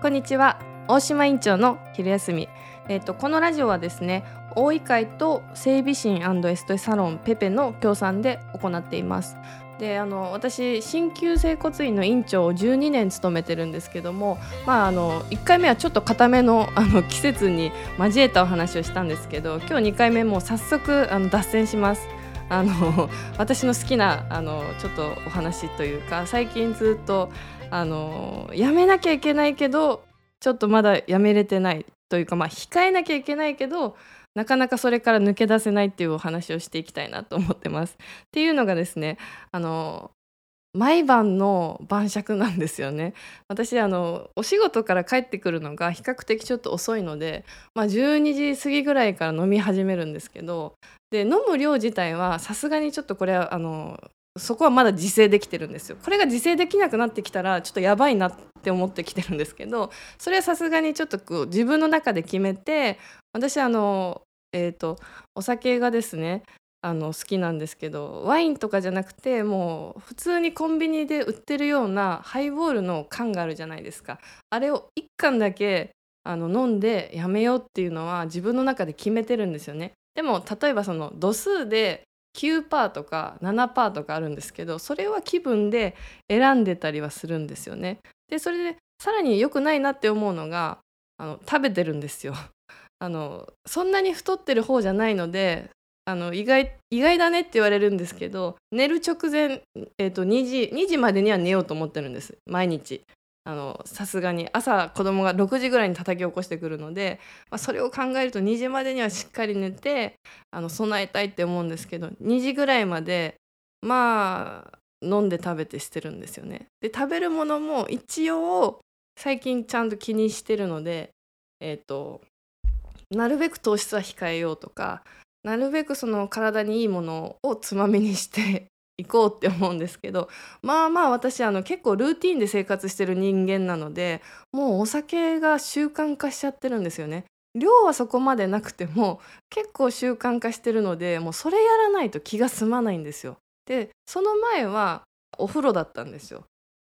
こんにちは。大島院長の昼休み。えっ、とこのラジオはですね大井会と整備士エストサロンペペの協賛で行っています。であの私鍼灸整骨院の院長を12年務めてるんですけども、まあ、あの1回目はちょっと固めのあの季節に交えたお話をしたんですけど今日2回目もう早速あの脱線します。あの私の好きなあのちょっとお話というか最近ずっとあのやめなきゃいけないけどちょっとまだやめれてないというかまあ控えなきゃいけないけどなかなかそれから抜け出せないっていうお話をしていきたいなと思ってます。っていうのがですねあの毎晩の晩酌なんですよね。私あのお仕事から帰ってくるのが比較的ちょっと遅いので、まあ、12時過ぎぐらいから飲み始めるんですけどで飲む量自体はさすがにちょっとこれはあのそこはまだ自制できてるんですよ。これが自制できなくなってきたらちょっとやばいなって思ってきてるんですけどそれはさすがにちょっとこう自分の中で決めて私あのえっ、ー、とお酒がですねあの好きなんですけどワインとかじゃなくてもう普通にコンビニで売ってるようなハイボールの缶があるじゃないですか。あれを1缶だけあの飲んでやめようっていうのは自分の中で決めてるんですよね。でも例えばその度数で9%とか7%とかあるんですけどそれは気分で選んでたりはするんですよね。でそれでさらに良くないなって思うのがあの食べてるんですよ。あのそんなに太ってる方じゃないのであの意外意外だねって言われるんですけど寝る直前、えーと、2, 時2時までには寝ようと思ってるんです。毎日。さすがに。朝子供が6時ぐらいに叩き起こしてくるので、まあ、それを考えると2時までにはしっかり寝て備えたいって思うんですけど2時ぐらいまでまあ飲んで食べてしてるんですよね。で食べるものも一応最近ちゃんと気にしてるのでえっ、ー、となるべく糖質は控えようとかなるべくその体にいいものをつまみにして いこうって思うんですけどまあまあ私あの結構ルーティンで生活してる人間なのでもうお酒が習慣化しちゃってるんですよね。量はそこまでなくても結構習慣化してるのでもうそれやらないと気が済まないんですよ。でその前はお風呂だったんですよ。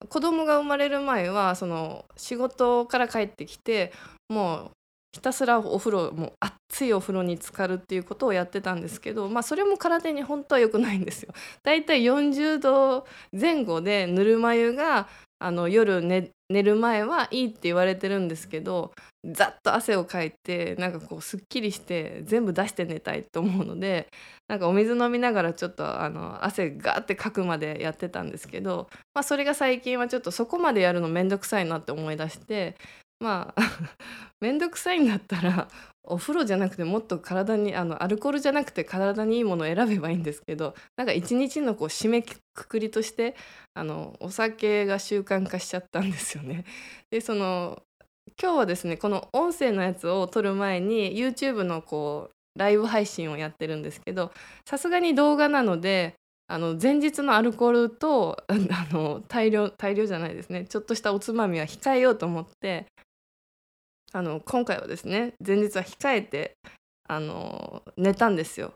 子供が生まれる前はその仕事から帰ってきてもうひたすらお風呂もう熱いお風呂に浸かるっていうことをやってたんですけど、まあ、それも体に本当は良くないんですよ。だいたい40度前後でぬるま湯があの夜寝寝る前はいいって言われてるんですけどざっと汗をかいてなんかこうすっきりして全部出して寝たいと思うのでなんかお水飲みながらちょっとあの汗ガーってかくまでやってたんですけど、まあ、それが最近はちょっとそこまでやるのめんどくさいなって思い出してまあ 面倒くさいんだったらお風呂じゃなくてもっと体にあのアルコールじゃなくて体にいいものを選べばいいんですけどなんか一日のこう締めくくりとしてあのお酒が習慣化しちゃったんですよね。でその今日はですねこの音声のやつを撮る前に YouTube のこうライブ配信をやってるんですけどさすがに動画なのであの前日のアルコールと あの大量大量じゃないですねちょっとしたおつまみは控えようと思ってあの今回はですね前日は控えてあの寝たんですよ。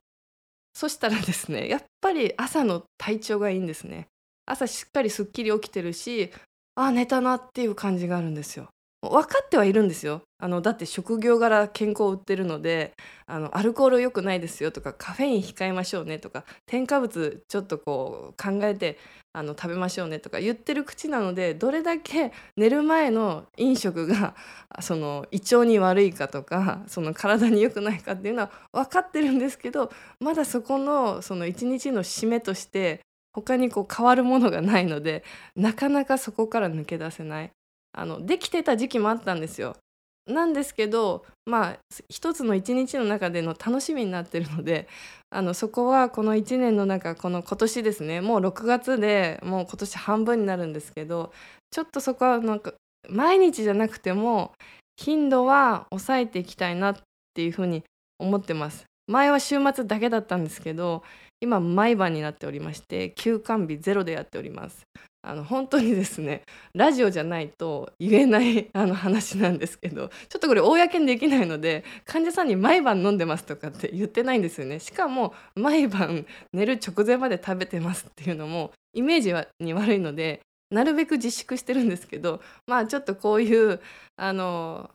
そしたらですねやっぱり朝の体調がいいんですね。朝しっかりすっきり起きてるしあ寝たなっていう感じがあるんですよ。分かってはいるんですよ。あのだって職業柄健康を売ってるのであのアルコール良くないですよとかカフェイン控えましょうねとか添加物ちょっとこう考えてあの食べましょうねとか言ってる口なのでどれだけ寝る前の飲食が その胃腸に悪いかとかその体に良くないかっていうのは分かってるんですけどまだそこのその一日の締めとして他にこう変わるものがないのでなかなかそこから抜け出せないあのできてた時期もあったんですよ。なんですけどまあ一つの一日の中での楽しみになってるので あのそこはこの1年の中この今年ですねもう6月でもう今年半分になるんですけどちょっとそこはなんか毎日じゃなくても頻度は抑えていきたいなっていうふうに思ってます。前は週末だけだったんですけど今毎晩になっておりまして休館日ゼロでやっておりますあの本当にですねラジオじゃないと言えない あの話なんですけどちょっとこれ公にできないので患者さんに毎晩飲んでますとかって言ってないんですよね。しかも毎晩寝る直前まで食べてますっていうのもイメージはに悪いのでなるべく自粛してるんですけどまあちょっとこういうあの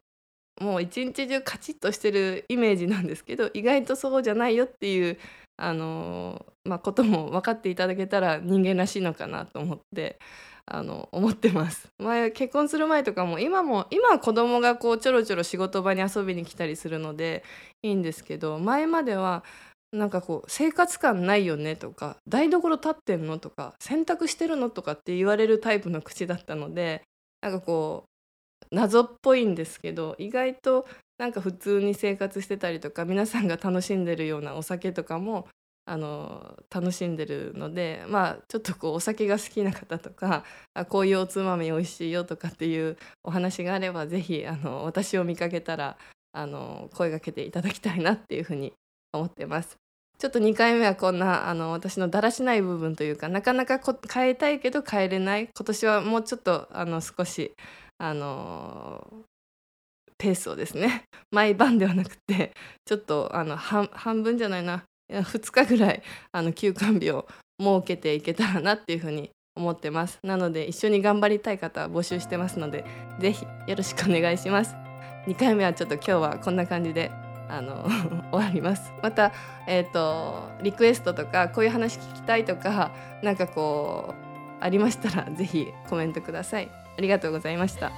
もう一日中カチッとしてるイメージなんですけど意外とそうじゃないよっていうあの、まあ、ことも分かっていただけたら人間らしいのかなと思ってあの思ってます。前結婚する前とかも今も今は子供がこうちょろちょろ仕事場に遊びに来たりするのでいいんですけど前まではなんかこう生活感ないよねとか台所立ってんのとか洗濯してるのとかって言われるタイプの口だったのでなんかこう謎っぽいんですけど意外となんか普通に生活してたりとか皆さんが楽しんでるようなお酒とかもあの楽しんでるのでまあちょっとこうお酒が好きな方とかあこういうおつまみ美味しいよとかっていうお話があれば是非あの私を見かけたらあの声がけていただきたいなっていうふうに思ってます。ちょっと2回目はこんなあの私のだらしない部分というかなかなか変えたいけど変えれない今年はもうちょっとあの少しあのペースをですね 毎晩ではなくてちょっとあの半分じゃないな2日ぐらいあの休館日を設けていけたらなっていうふうに思ってます。なので一緒に頑張りたい方募集してますので是非よろしくお願いします。2回目はちょっと今日はこんな感じであの 終わります。またえっ、ー、とリクエストとかこういう話聞きたいとかなんかこうありましたら是非コメントください。ありがとうございました。